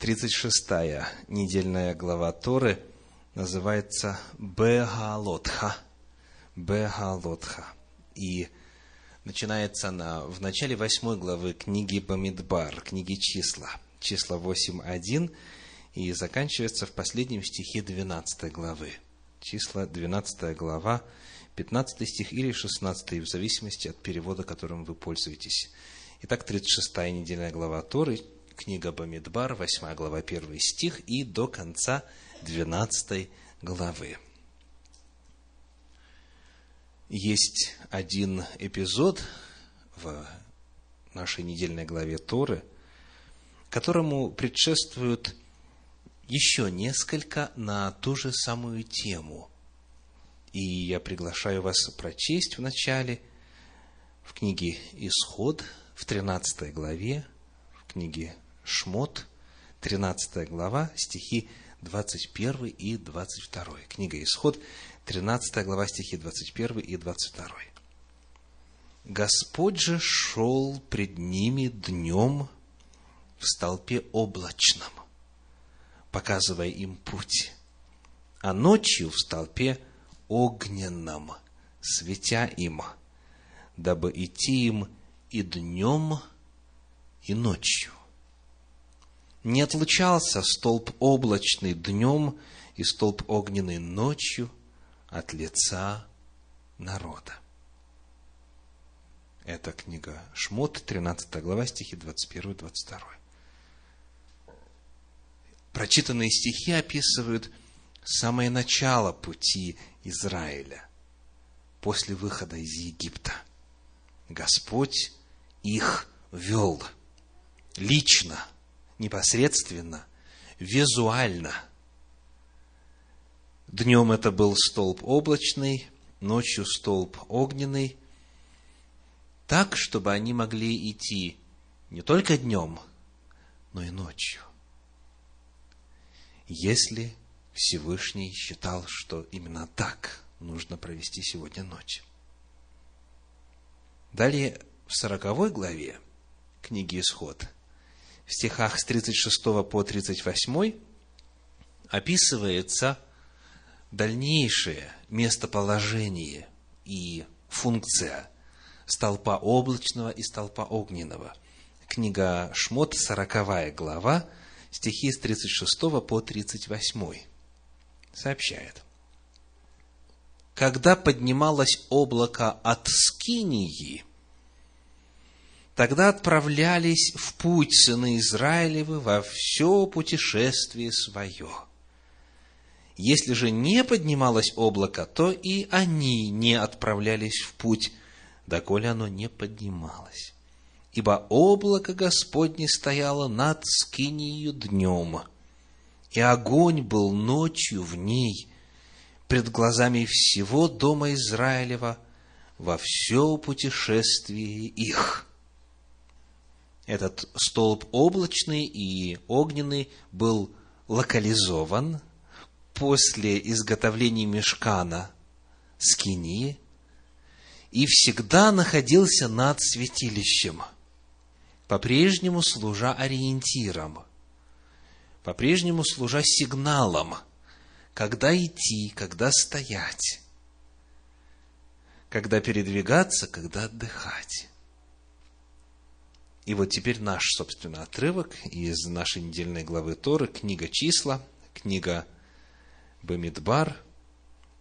36-я недельная глава Торы называется Бегалотха. Бегалотха. И начинается она в начале восьмой главы книги Бамидбар, книги числа, числа 8.1, и заканчивается в последнем стихе 12 главы. Числа 12 глава, 15 стих или 16, в зависимости от перевода, которым вы пользуетесь. Итак, 36 недельная глава Торы, книга Бамидбар, 8 глава, 1 стих и до конца 12 главы. Есть один эпизод в нашей недельной главе Торы, которому предшествуют еще несколько на ту же самую тему. И я приглашаю вас прочесть в начале в книге «Исход» в 13 главе, в книге Шмот, 13 глава, стихи 21 и 22. Книга Исход, 13 глава, стихи 21 и 22. Господь же шел пред ними днем в столпе облачном, показывая им путь, а ночью в столпе огненном, светя им, дабы идти им и днем, и ночью не отлучался столб облачный днем и столб огненный ночью от лица народа. Это книга Шмот, 13 глава, стихи 21-22. Прочитанные стихи описывают самое начало пути Израиля после выхода из Египта. Господь их вел лично – непосредственно, визуально. Днем это был столб облачный, ночью столб огненный, так, чтобы они могли идти не только днем, но и ночью. Если Всевышний считал, что именно так нужно провести сегодня ночь. Далее, в сороковой главе книги Исход – в стихах с 36 по 38 описывается дальнейшее местоположение и функция столпа облачного и столпа огненного. Книга Шмот, 40 глава, стихи с 36 по 38 сообщает. Когда поднималось облако от Скинии – Тогда отправлялись в путь сыны Израилевы во все путешествие свое. Если же не поднималось облако, то и они не отправлялись в путь, доколе оно не поднималось. Ибо облако Господне стояло над скинию днем, и огонь был ночью в ней, пред глазами всего дома Израилева во все путешествие их этот столб облачный и огненный был локализован после изготовления мешкана скинии и всегда находился над святилищем, по-прежнему служа ориентиром, по-прежнему служа сигналом, когда идти, когда стоять, когда передвигаться, когда отдыхать. И вот теперь наш, собственно, отрывок из нашей недельной главы Торы, книга числа, книга Бамидбар,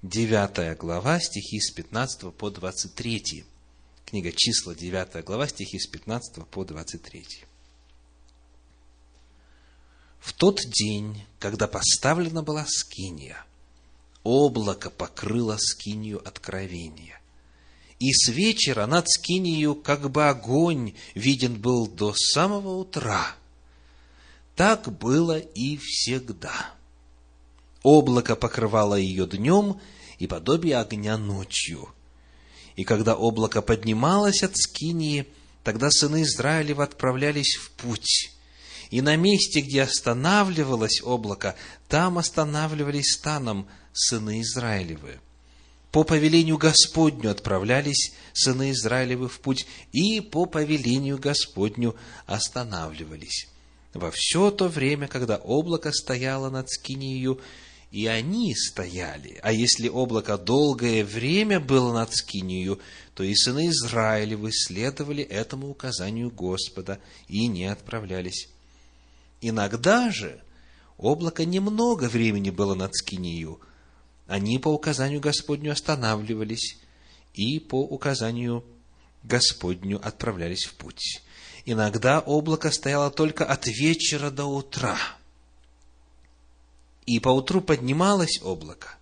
9 глава, стихи с 15 по 23. Книга числа, 9 глава, стихи с 15 по 23. В тот день, когда поставлена была скиния, облако покрыло скинию откровения и с вечера над скинию как бы огонь виден был до самого утра. Так было и всегда. Облако покрывало ее днем и подобие огня ночью. И когда облако поднималось от скинии, тогда сыны Израилева отправлялись в путь. И на месте, где останавливалось облако, там останавливались станом сыны Израилевы по повелению Господню отправлялись сыны Израилевы в путь, и по повелению Господню останавливались. во все то время, когда облако стояло над Скинию, и они стояли. А если облако долгое время было над Скинию, то и сыны Израилевы следовали этому указанию Господа и не отправлялись. Иногда же облако немного времени было над Скинию. Они по указанию Господню останавливались и по указанию Господню отправлялись в путь. Иногда облако стояло только от вечера до утра. И поутру поднималось облако,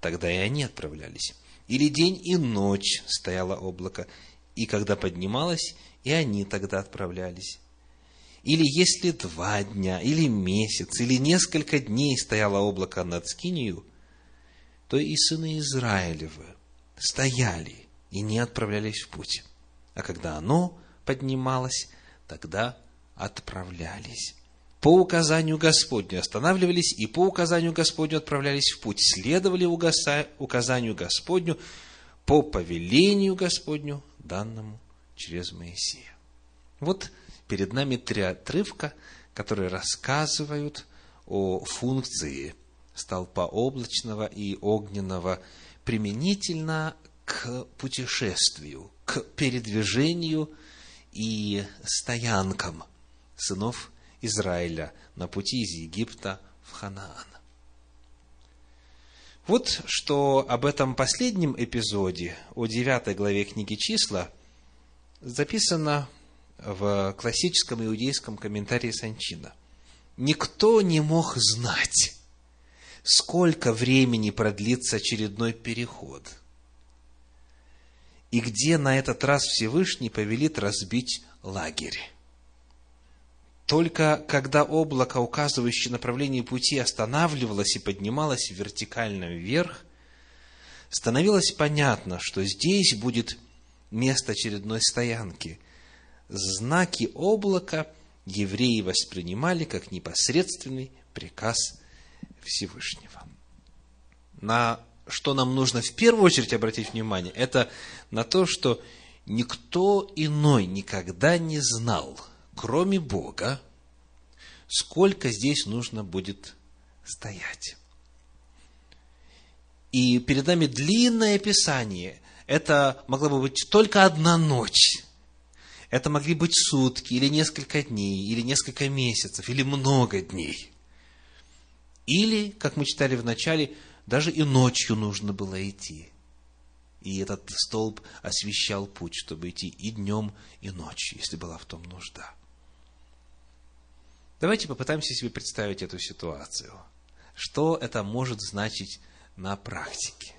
тогда и они отправлялись. Или день и ночь стояло облако, и когда поднималось, и они тогда отправлялись. Или если два дня, или месяц, или несколько дней стояло облако над Скинию, то и сыны Израилевы стояли и не отправлялись в путь. А когда оно поднималось, тогда отправлялись. По указанию Господню останавливались и по указанию Господню отправлялись в путь, следовали указанию Господню по повелению Господню, данному через Моисея. Вот перед нами три отрывка, которые рассказывают о функции столпа облачного и огненного применительно к путешествию, к передвижению и стоянкам сынов Израиля на пути из Египта в Ханаан. Вот что об этом последнем эпизоде, о девятой главе книги «Числа», записано в классическом иудейском комментарии Санчина. Никто не мог знать, сколько времени продлится очередной переход – и где на этот раз Всевышний повелит разбить лагерь. Только когда облако, указывающее направление пути, останавливалось и поднималось вертикально вверх, становилось понятно, что здесь будет место очередной стоянки. Знаки облака евреи воспринимали как непосредственный приказ Всевышнего. На что нам нужно в первую очередь обратить внимание, это на то, что никто иной никогда не знал, кроме Бога, сколько здесь нужно будет стоять. И перед нами длинное описание. Это могла бы быть только одна ночь. Это могли быть сутки, или несколько дней, или несколько месяцев, или много дней. Или, как мы читали в начале, даже и ночью нужно было идти. И этот столб освещал путь, чтобы идти и днем, и ночью, если была в том нужда. Давайте попытаемся себе представить эту ситуацию. Что это может значить на практике?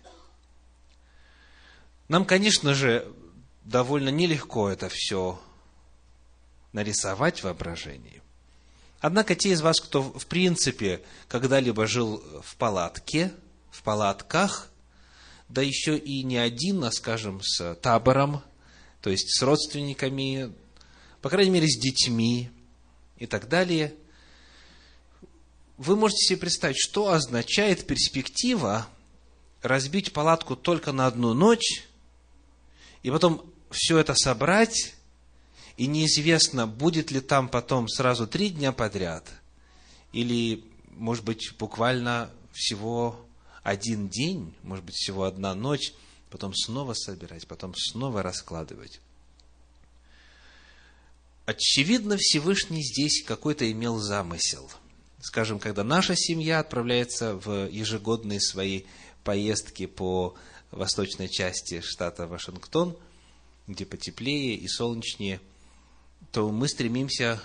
Нам, конечно же, довольно нелегко это все нарисовать в воображении. Однако те из вас, кто в принципе когда-либо жил в палатке – в палатках, да еще и не один, а, скажем, с табором, то есть с родственниками, по крайней мере, с детьми и так далее. Вы можете себе представить, что означает перспектива разбить палатку только на одну ночь, и потом все это собрать, и неизвестно, будет ли там потом сразу три дня подряд, или, может быть, буквально всего один день, может быть, всего одна ночь, потом снова собирать, потом снова раскладывать. Очевидно, Всевышний здесь какой-то имел замысел. Скажем, когда наша семья отправляется в ежегодные свои поездки по восточной части штата Вашингтон, где потеплее и солнечнее, то мы стремимся,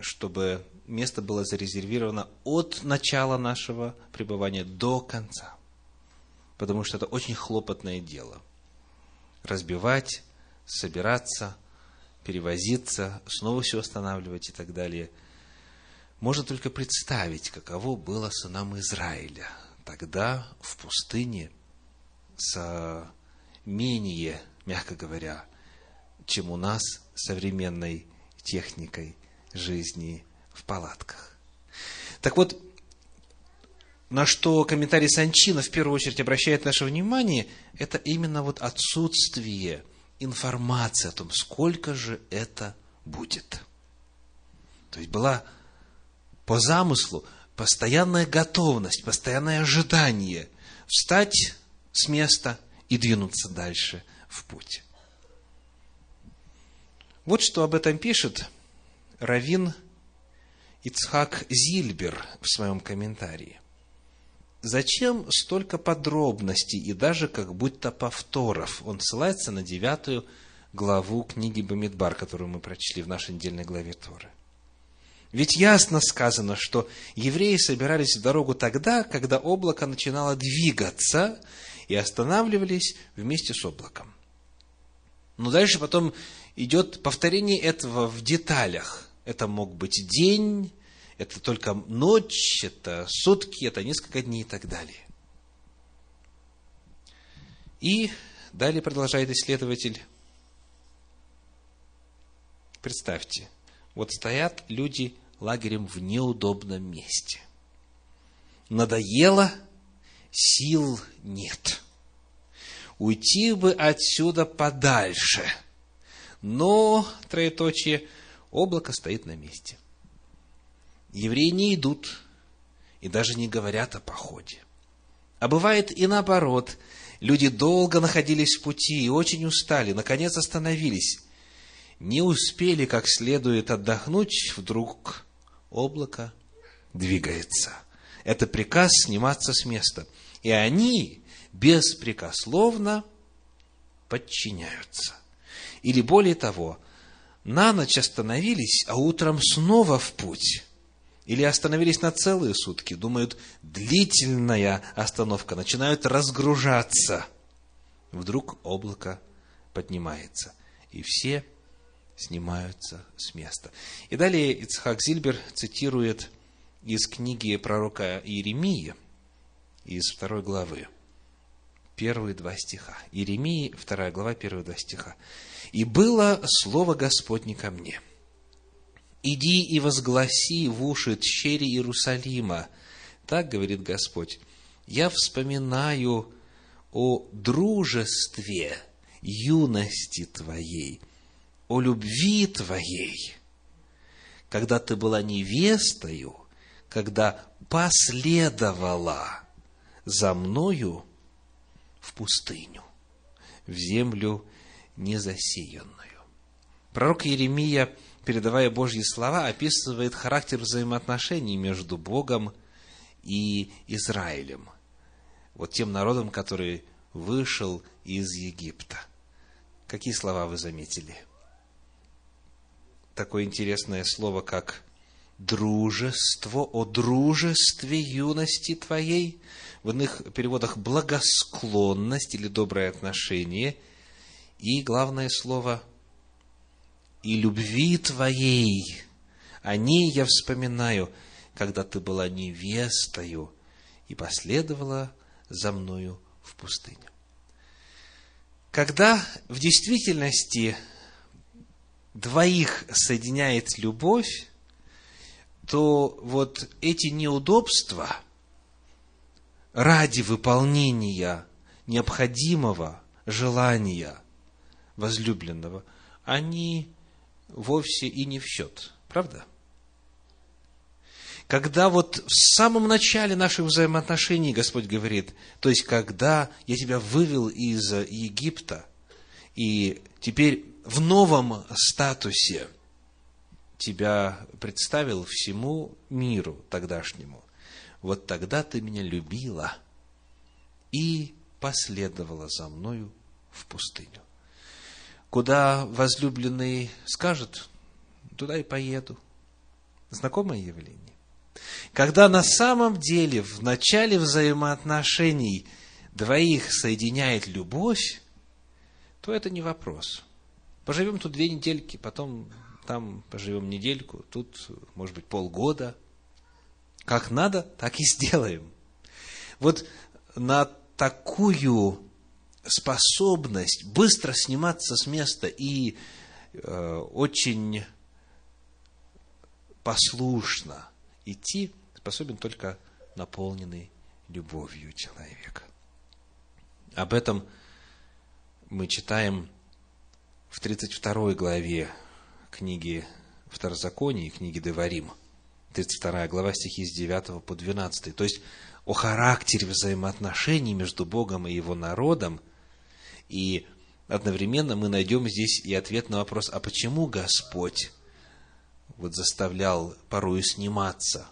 чтобы место было зарезервировано от начала нашего пребывания до конца. Потому что это очень хлопотное дело. Разбивать, собираться, перевозиться, снова все останавливать и так далее. Можно только представить, каково было сынам Израиля тогда в пустыне с менее, мягко говоря, чем у нас современной техникой жизни в палатках. Так вот, на что комментарий Санчина в первую очередь обращает наше внимание, это именно вот отсутствие информации о том, сколько же это будет. То есть была по замыслу постоянная готовность, постоянное ожидание встать с места и двинуться дальше в путь. Вот что об этом пишет Равин Ицхак Зильбер в своем комментарии. Зачем столько подробностей и даже как будто повторов? Он ссылается на девятую главу книги Бамидбар, которую мы прочли в нашей недельной главе Торы. Ведь ясно сказано, что евреи собирались в дорогу тогда, когда облако начинало двигаться и останавливались вместе с облаком. Но дальше потом идет повторение этого в деталях. Это мог быть день, это только ночь, это сутки, это несколько дней и так далее. И далее продолжает исследователь. Представьте, вот стоят люди лагерем в неудобном месте. Надоело, сил нет. Уйти бы отсюда подальше. Но, троеточие, облако стоит на месте. Евреи не идут и даже не говорят о походе. А бывает и наоборот. Люди долго находились в пути и очень устали, наконец остановились. Не успели как следует отдохнуть, вдруг облако двигается. Это приказ сниматься с места. И они беспрекословно подчиняются. Или более того, на ночь остановились, а утром снова в путь. Или остановились на целые сутки, думают, длительная остановка, начинают разгружаться. Вдруг облако поднимается, и все снимаются с места. И далее Ицхак Зильбер цитирует из книги пророка Иеремии, из второй главы, первые два стиха. Иеремии, вторая глава, первые два стиха. «И было слово Господне ко мне, иди и возгласи в уши тщери Иерусалима, так говорит Господь, я вспоминаю о дружестве юности твоей, о любви Твоей, когда Ты была невестою, когда последовала за мною в пустыню, в землю незасеянную. Пророк Иеремия, передавая Божьи слова, описывает характер взаимоотношений между Богом и Израилем, вот тем народом, который вышел из Египта. Какие слова вы заметили? – такое интересное слово, как дружество, о дружестве юности твоей, в иных переводах благосклонность или доброе отношение, и главное слово и любви твоей, о ней я вспоминаю, когда ты была невестою и последовала за мною в пустыню. Когда в действительности двоих соединяет любовь, то вот эти неудобства ради выполнения необходимого желания возлюбленного, они вовсе и не в счет. Правда? Когда вот в самом начале наших взаимоотношений Господь говорит, то есть когда я тебя вывел из Египта, и теперь в новом статусе тебя представил всему миру тогдашнему, вот тогда ты меня любила и последовала за мною в пустыню. Куда возлюбленный скажет, туда и поеду. Знакомое явление. Когда на самом деле в начале взаимоотношений двоих соединяет любовь, то это не вопрос – Поживем тут две недельки, потом там поживем недельку, тут, может быть, полгода. Как надо, так и сделаем. Вот на такую способность быстро сниматься с места и э, очень послушно идти способен только наполненный любовью человек. Об этом мы читаем в 32 главе книги Второзаконии и книге Деварим, 32 глава, стихи с 9 по 12. То есть, о характере взаимоотношений между Богом и Его народом, и одновременно мы найдем здесь и ответ на вопрос, а почему Господь вот заставлял порою сниматься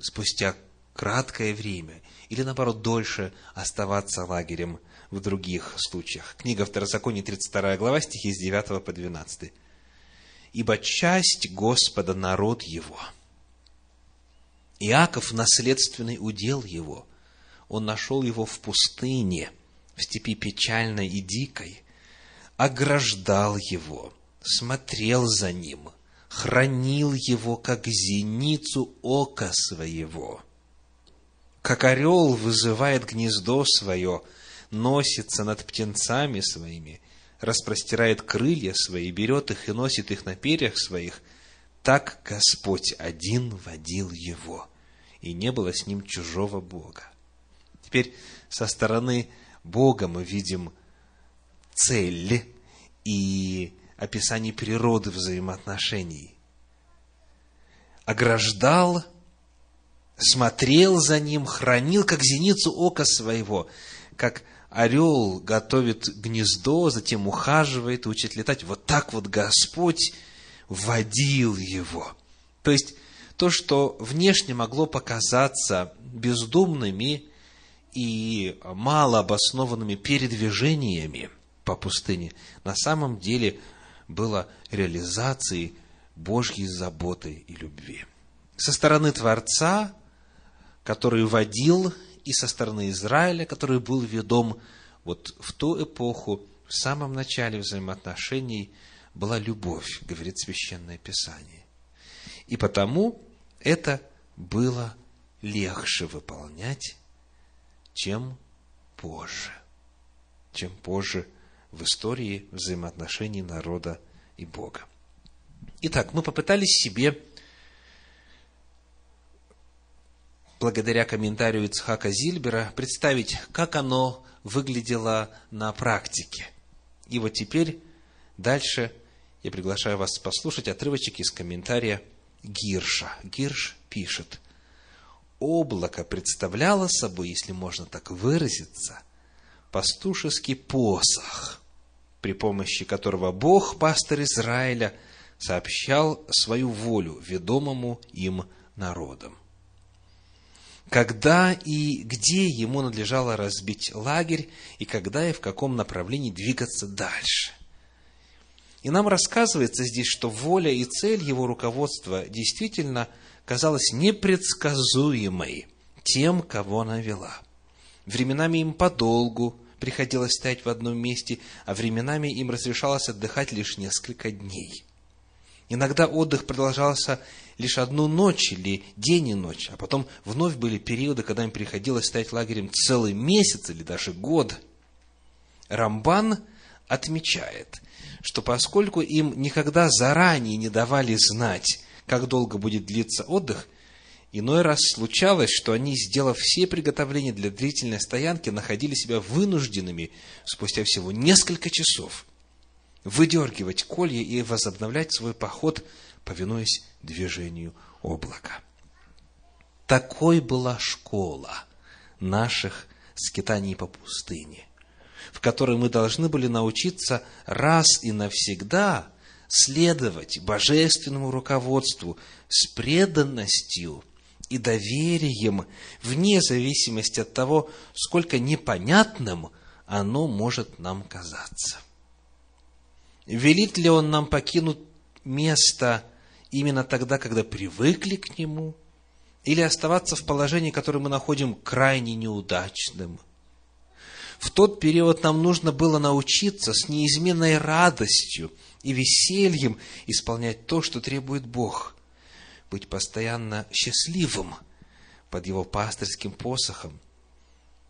спустя краткое время, или наоборот дольше оставаться лагерем в других случаях. Книга Второзакония, 32 глава, стихи с 9 по 12. «Ибо часть Господа народ его, Иаков наследственный удел его, он нашел его в пустыне, в степи печальной и дикой, ограждал его, смотрел за ним, хранил его, как зеницу ока своего. Как орел вызывает гнездо свое, носится над птенцами своими, распростирает крылья свои, берет их и носит их на перьях своих, так Господь один водил его, и не было с ним чужого Бога. Теперь со стороны Бога мы видим цель и описание природы взаимоотношений. Ограждал, смотрел за ним, хранил, как зеницу ока своего, как орел готовит гнездо, затем ухаживает, учит летать. Вот так вот Господь водил его. То есть, то, что внешне могло показаться бездумными и малообоснованными передвижениями по пустыне, на самом деле было реализацией Божьей заботы и любви. Со стороны Творца, который водил, и со стороны Израиля, который был ведом вот в ту эпоху, в самом начале взаимоотношений, была любовь, говорит Священное Писание. И потому это было легче выполнять, чем позже. Чем позже в истории взаимоотношений народа и Бога. Итак, мы попытались себе, благодаря комментарию Ицхака Зильбера, представить, как оно выглядело на практике. И вот теперь дальше я приглашаю вас послушать отрывочек из комментария Гирша. Гирш пишет, «Облако представляло собой, если можно так выразиться, пастушеский посох, при помощи которого Бог, пастор Израиля, сообщал свою волю ведомому им народам. Когда и где ему надлежало разбить лагерь, и когда и в каком направлении двигаться дальше. И нам рассказывается здесь, что воля и цель его руководства действительно казалась непредсказуемой тем, кого она вела. Временами им подолгу, приходилось стоять в одном месте, а временами им разрешалось отдыхать лишь несколько дней. Иногда отдых продолжался лишь одну ночь или день и ночь, а потом вновь были периоды, когда им приходилось стоять лагерем целый месяц или даже год. Рамбан отмечает, что поскольку им никогда заранее не давали знать, как долго будет длиться отдых – Иной раз случалось, что они, сделав все приготовления для длительной стоянки, находили себя вынужденными спустя всего несколько часов выдергивать колья и возобновлять свой поход, повинуясь движению облака. Такой была школа наших скитаний по пустыне, в которой мы должны были научиться раз и навсегда следовать божественному руководству с преданностью и доверием, вне зависимости от того, сколько непонятным оно может нам казаться. Велит ли он нам покинуть место именно тогда, когда привыкли к нему, или оставаться в положении, которое мы находим крайне неудачным? В тот период нам нужно было научиться с неизменной радостью и весельем исполнять то, что требует Бог – быть постоянно счастливым под его пастырским посохом,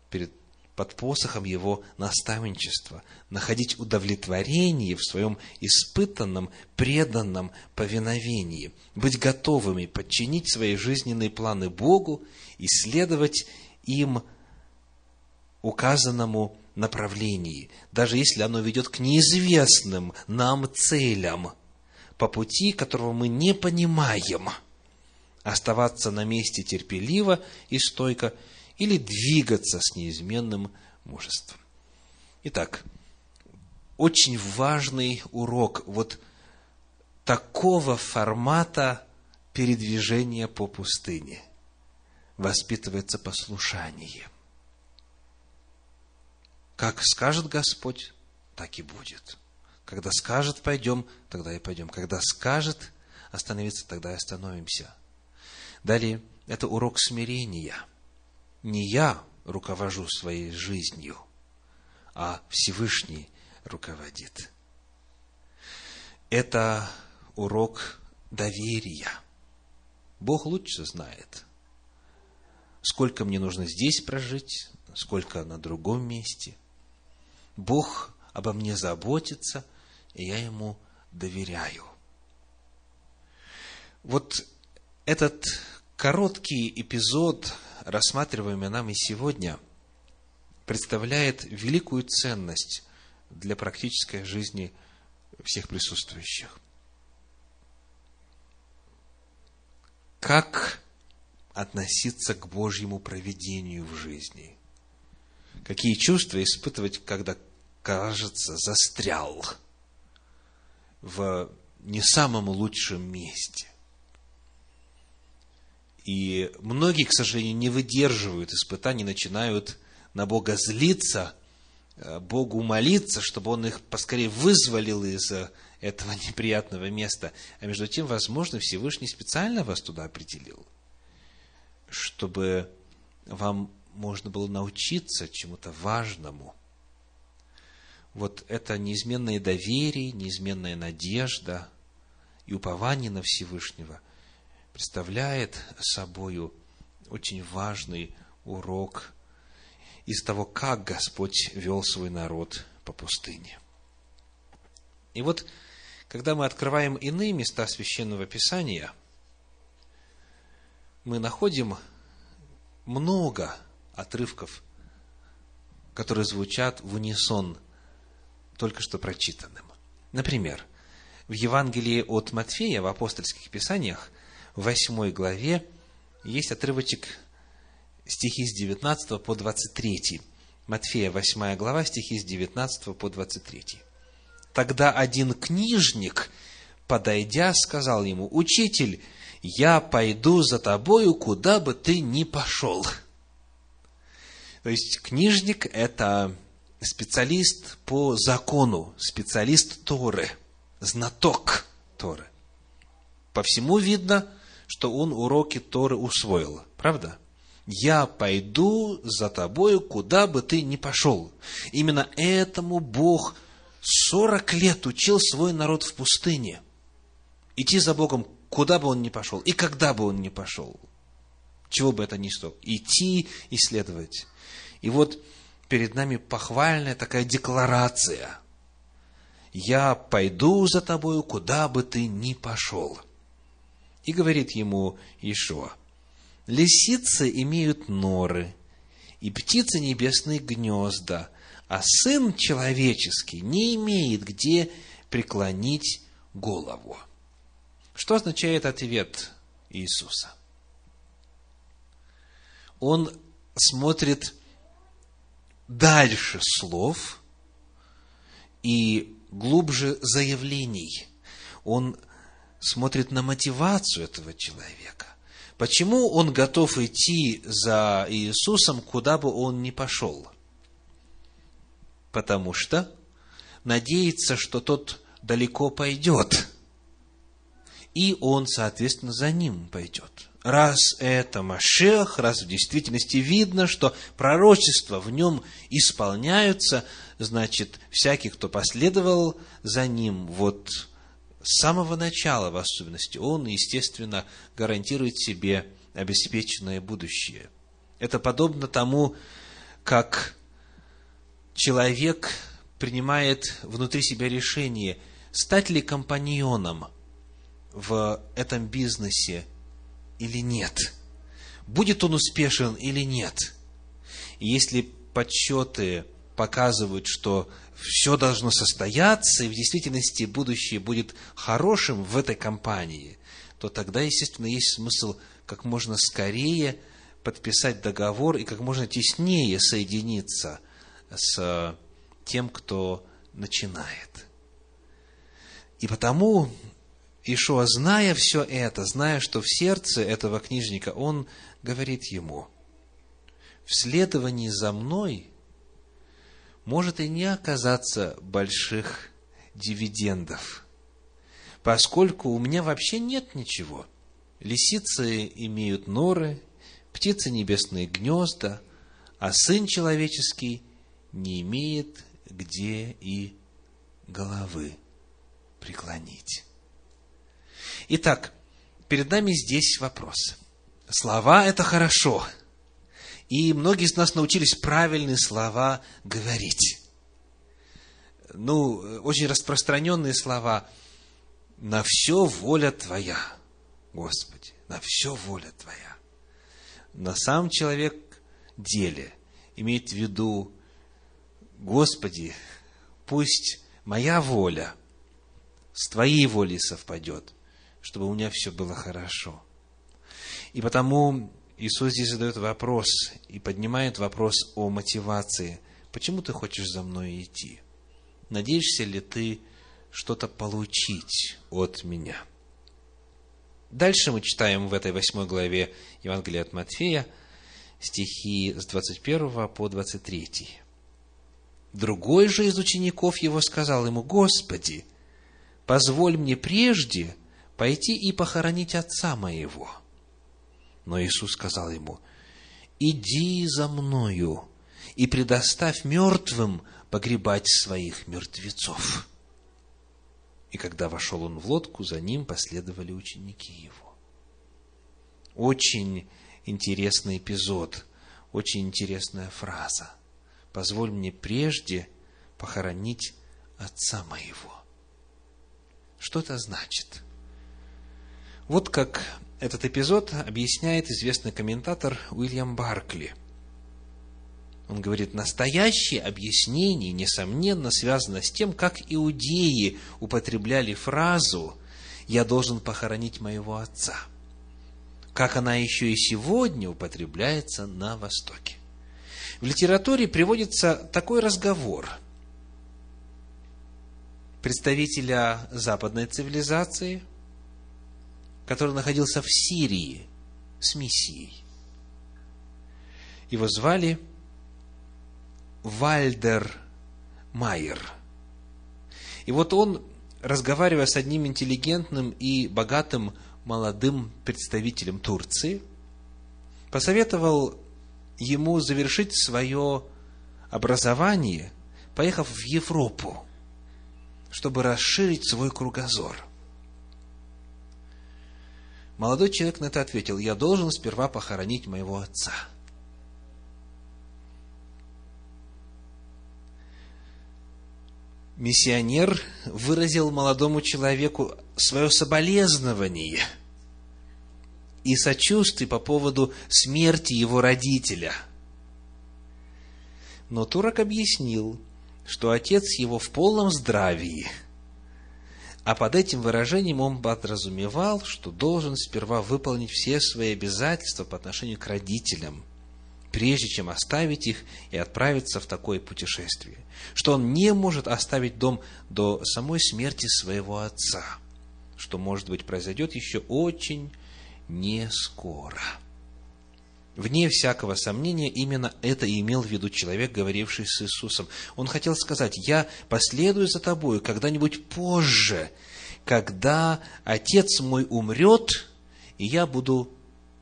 перед, под посохом его наставничества, находить удовлетворение в своем испытанном, преданном повиновении, быть готовыми подчинить свои жизненные планы Богу и следовать им указанному направлении, даже если оно ведет к неизвестным нам целям – по пути, которого мы не понимаем, оставаться на месте терпеливо и стойко или двигаться с неизменным мужеством. Итак, очень важный урок вот такого формата передвижения по пустыне. Воспитывается послушание. Как скажет Господь, так и будет. Когда скажет пойдем, тогда и пойдем. Когда скажет остановиться, тогда и остановимся. Далее, это урок смирения. Не я руковожу своей жизнью, а Всевышний руководит. Это урок доверия. Бог лучше знает, сколько мне нужно здесь прожить, сколько на другом месте. Бог обо мне заботится, и я Ему доверяю. Вот этот короткий эпизод, рассматриваемый нами сегодня, представляет великую ценность для практической жизни всех присутствующих. Как относиться к Божьему проведению в жизни? Какие чувства испытывать, когда, кажется, застрял в не самом лучшем месте? И многие, к сожалению, не выдерживают испытаний, начинают на Бога злиться, э, Богу молиться, чтобы Он их поскорее вызволил из э, этого неприятного места. А между тем, возможно, Всевышний специально вас туда определил, чтобы вам можно было научиться чему-то важному. Вот это неизменное доверие, неизменная надежда и упование на Всевышнего представляет собою очень важный урок из того, как Господь вел свой народ по пустыне. И вот, когда мы открываем иные места Священного Писания, мы находим много отрывков, которые звучат в унисон только что прочитанным. Например, в Евангелии от Матфея в апостольских писаниях в 8 главе есть отрывочек стихи с 19 по 23. Матфея 8 глава, стихи с 19 по 23. Тогда один книжник, подойдя, сказал ему, «Учитель, я пойду за тобою, куда бы ты ни пошел». То есть книжник – это специалист по закону, специалист Торы, знаток Торы. По всему видно, что он уроки Торы усвоил, правда? Я пойду за тобою, куда бы ты ни пошел. Именно этому Бог сорок лет учил свой народ в пустыне. Идти за Богом, куда бы он ни пошел, и когда бы он ни пошел. Чего бы это ни стоило. Идти, исследовать. И вот перед нами похвальная такая декларация. «Я пойду за тобою, куда бы ты ни пошел». И говорит ему Ишуа, «Лисицы имеют норы, и птицы небесные гнезда, а Сын человеческий не имеет где преклонить голову». Что означает ответ Иисуса? Он смотрит дальше слов и глубже заявлений. Он смотрит на мотивацию этого человека. Почему он готов идти за Иисусом, куда бы он ни пошел? Потому что надеется, что тот далеко пойдет, и он, соответственно, за ним пойдет раз это Машех, раз в действительности видно, что пророчества в нем исполняются, значит, всякий, кто последовал за ним, вот с самого начала в особенности, он, естественно, гарантирует себе обеспеченное будущее. Это подобно тому, как человек принимает внутри себя решение, стать ли компаньоном в этом бизнесе или нет. Будет он успешен или нет. И если подсчеты показывают, что все должно состояться, и в действительности будущее будет хорошим в этой компании, то тогда, естественно, есть смысл как можно скорее подписать договор и как можно теснее соединиться с тем, кто начинает. И потому Ишуа, зная все это, зная, что в сердце этого книжника, он говорит ему, в следовании за мной может и не оказаться больших дивидендов, поскольку у меня вообще нет ничего. Лисицы имеют норы, птицы небесные гнезда, а сын человеческий не имеет где и головы преклонить. Итак, перед нами здесь вопрос. Слова – это хорошо. И многие из нас научились правильные слова говорить. Ну, очень распространенные слова «на все воля Твоя, Господи, на все воля Твоя». На сам человек деле имеет в виду Господи, пусть моя воля с Твоей волей совпадет, чтобы у меня все было хорошо. И потому Иисус здесь задает вопрос и поднимает вопрос о мотивации. Почему ты хочешь за мной идти? Надеешься ли ты что-то получить от меня? Дальше мы читаем в этой восьмой главе Евангелия от Матфея стихи с 21 по 23. Другой же из учеников его сказал ему, «Господи, позволь мне прежде пойти и похоронить отца моего». Но Иисус сказал ему, «Иди за мною и предоставь мертвым погребать своих мертвецов». И когда вошел он в лодку, за ним последовали ученики его. Очень интересный эпизод, очень интересная фраза – позволь мне прежде похоронить отца моего. Что это значит? Вот как этот эпизод объясняет известный комментатор Уильям Баркли. Он говорит, настоящее объяснение, несомненно, связано с тем, как иудеи употребляли фразу «я должен похоронить моего отца», как она еще и сегодня употребляется на Востоке. В литературе приводится такой разговор представителя западной цивилизации, который находился в Сирии с миссией. Его звали Вальдер Майер. И вот он, разговаривая с одним интеллигентным и богатым молодым представителем Турции, посоветовал ему завершить свое образование, поехав в Европу, чтобы расширить свой кругозор. Молодой человек на это ответил, я должен сперва похоронить моего отца. Миссионер выразил молодому человеку свое соболезнование – и сочувствие по поводу смерти его родителя. Но турок объяснил, что отец его в полном здравии, а под этим выражением он подразумевал, что должен сперва выполнить все свои обязательства по отношению к родителям, прежде чем оставить их и отправиться в такое путешествие, что он не может оставить дом до самой смерти своего отца, что, может быть, произойдет еще очень не скоро. Вне всякого сомнения, именно это и имел в виду человек, говоривший с Иисусом. Он хотел сказать, я последую за тобою когда-нибудь позже, когда отец мой умрет, и я буду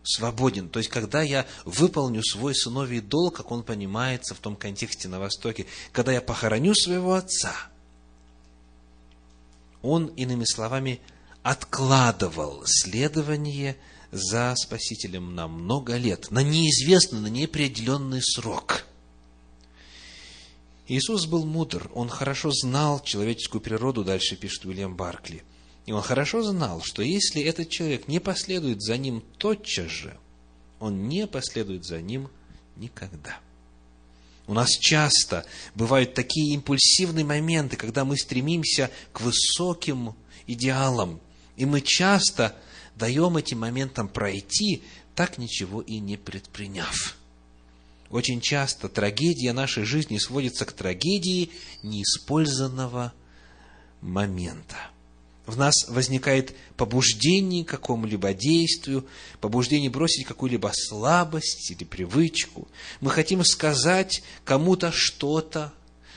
свободен. То есть, когда я выполню свой сыновий долг, как он понимается в том контексте на Востоке, когда я похороню своего отца. Он, иными словами, откладывал следование за Спасителем на много лет, на неизвестный, на неопределенный срок. Иисус был мудр, он хорошо знал человеческую природу, дальше пишет Уильям Баркли. И он хорошо знал, что если этот человек не последует за ним тотчас же, он не последует за ним никогда. У нас часто бывают такие импульсивные моменты, когда мы стремимся к высоким идеалам, и мы часто даем этим моментам пройти, так ничего и не предприняв. Очень часто трагедия нашей жизни сводится к трагедии неиспользованного момента. В нас возникает побуждение к какому-либо действию, побуждение бросить какую-либо слабость или привычку. Мы хотим сказать кому-то что-то,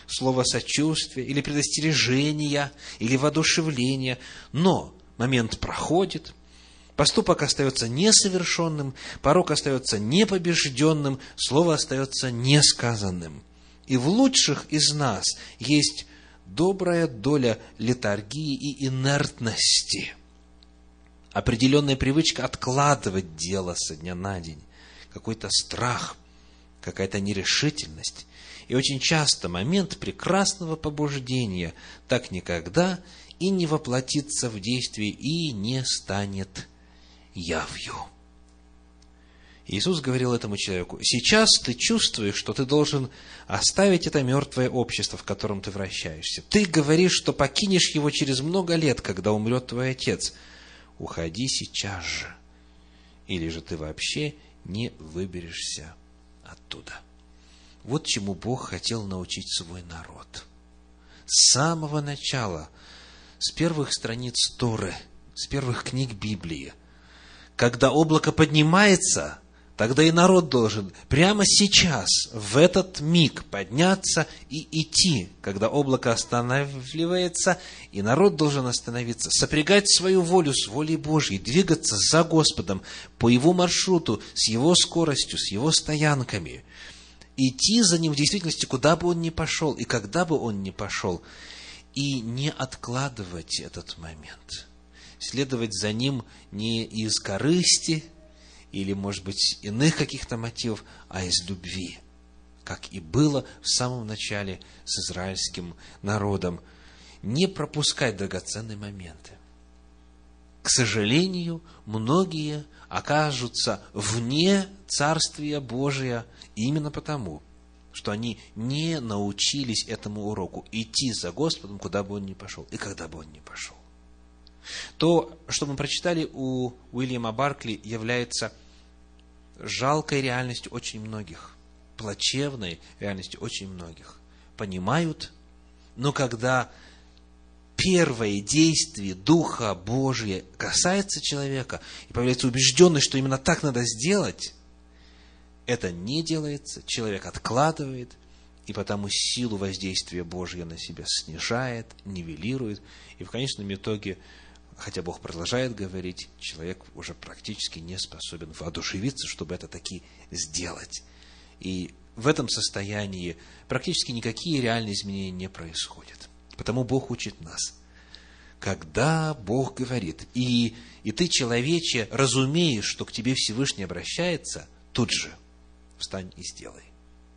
слово сочувствия или предостережения, или воодушевления, но момент проходит, поступок остается несовершенным, порог остается непобежденным, слово остается несказанным. И в лучших из нас есть добрая доля летаргии и инертности. Определенная привычка откладывать дело со дня на день. Какой-то страх, какая-то нерешительность. И очень часто момент прекрасного побуждения так никогда и не воплотится в действие и не станет явью. Иисус говорил этому человеку, сейчас ты чувствуешь, что ты должен оставить это мертвое общество, в котором ты вращаешься. Ты говоришь, что покинешь его через много лет, когда умрет твой отец. Уходи сейчас же, или же ты вообще не выберешься оттуда. Вот чему Бог хотел научить свой народ. С самого начала, с первых страниц Торы, с первых книг Библии, когда облако поднимается, Тогда и народ должен прямо сейчас, в этот миг подняться и идти, когда облако останавливается, и народ должен остановиться, сопрягать свою волю с волей Божьей, двигаться за Господом по его маршруту, с его скоростью, с его стоянками. Идти за ним в действительности, куда бы он ни пошел и когда бы он ни пошел, и не откладывать этот момент. Следовать за ним не из корысти, или, может быть, иных каких-то мотивов, а из любви, как и было в самом начале с израильским народом. Не пропускать драгоценные моменты. К сожалению, многие окажутся вне Царствия Божия именно потому, что они не научились этому уроку идти за Господом, куда бы он ни пошел и когда бы он ни пошел. То, что мы прочитали у Уильяма Баркли, является жалкой реальностью очень многих, плачевной реальностью очень многих. Понимают, но когда первое действие Духа Божия касается человека, и появляется убежденность, что именно так надо сделать, это не делается, человек откладывает, и потому силу воздействия Божьего на себя снижает, нивелирует, и в конечном итоге хотя Бог продолжает говорить, человек уже практически не способен воодушевиться, чтобы это таки сделать. И в этом состоянии практически никакие реальные изменения не происходят. Потому Бог учит нас. Когда Бог говорит, и, и ты, человече, разумеешь, что к тебе Всевышний обращается, тут же встань и сделай.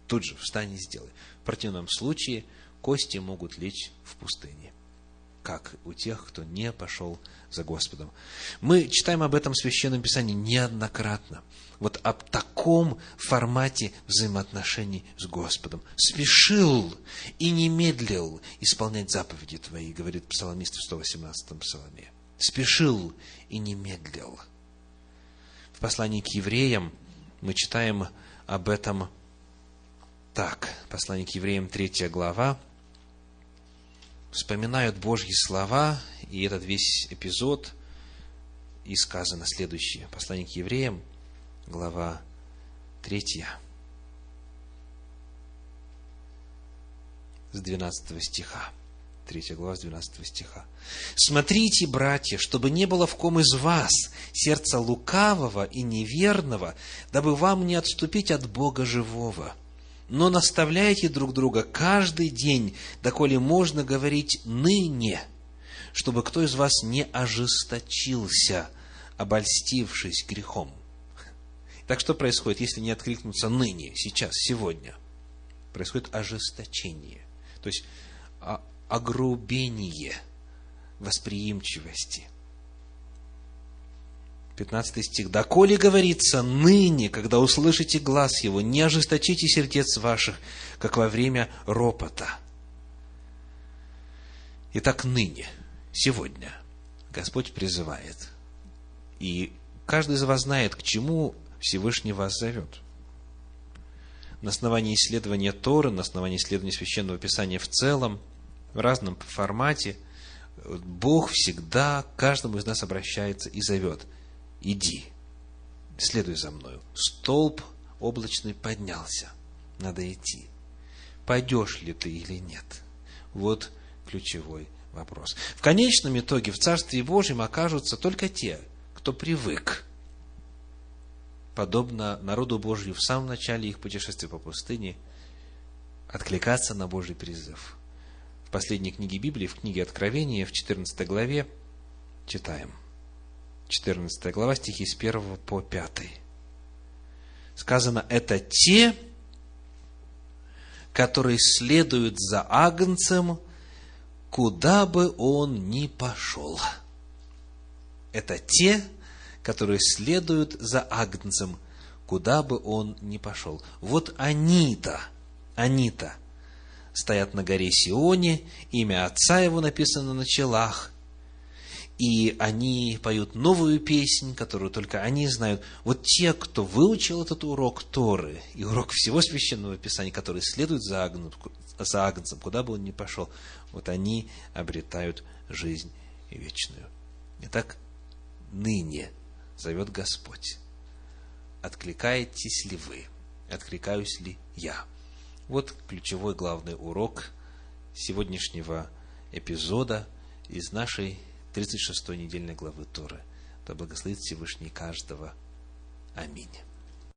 Тут же встань и сделай. В противном случае кости могут лечь в пустыне как у тех, кто не пошел за Господом. Мы читаем об этом в Священном Писании неоднократно. Вот об таком формате взаимоотношений с Господом. Спешил и не медлил исполнять заповеди Твои, говорит псалмист в 118-м псалме. Спешил и не медлил. В послании к евреям мы читаем об этом так. Послание к евреям, 3 глава, вспоминают Божьи слова, и этот весь эпизод, и сказано следующее. Послание к евреям, глава 3, с 12 стиха. 3 глава с 12 стиха. «Смотрите, братья, чтобы не было в ком из вас сердца лукавого и неверного, дабы вам не отступить от Бога живого» но наставляйте друг друга каждый день, доколе можно говорить ныне, чтобы кто из вас не ожесточился, обольстившись грехом. Так что происходит, если не откликнуться ныне, сейчас, сегодня? Происходит ожесточение, то есть огрубение восприимчивости. 15 стих. «Доколе говорится, ныне, когда услышите глаз его, не ожесточите сердец ваших, как во время ропота». Итак, ныне, сегодня Господь призывает. И каждый из вас знает, к чему Всевышний вас зовет. На основании исследования Торы, на основании исследования Священного Писания в целом, в разном формате, Бог всегда каждому из нас обращается и зовет. Иди, следуй за мною. Столб облачный поднялся. Надо идти. Пойдешь ли ты или нет? Вот ключевой вопрос. В конечном итоге в Царстве Божьем окажутся только те, кто привык, подобно народу Божию в самом начале их путешествия по пустыне, откликаться на Божий призыв. В последней книге Библии, в книге Откровения, в 14 главе, читаем. 14 глава, стихи с 1 по 5. Сказано, это те, которые следуют за Агнцем куда бы он ни пошел. Это те, которые следуют за Агнцем, куда бы он ни пошел. Вот они-то, они-то стоят на горе Сионе, имя Отца его написано на челах, и они поют новую песнь, которую только они знают. Вот те, кто выучил этот урок Торы и урок всего Священного Писания, который следует за, Агнцем, за Агнцем, куда бы он ни пошел, вот они обретают жизнь вечную. Итак, ныне зовет Господь. Откликаетесь ли вы? Откликаюсь ли я? Вот ключевой главный урок сегодняшнего эпизода из нашей 36 недельной главы Торы. Да благословит Всевышний каждого. Аминь.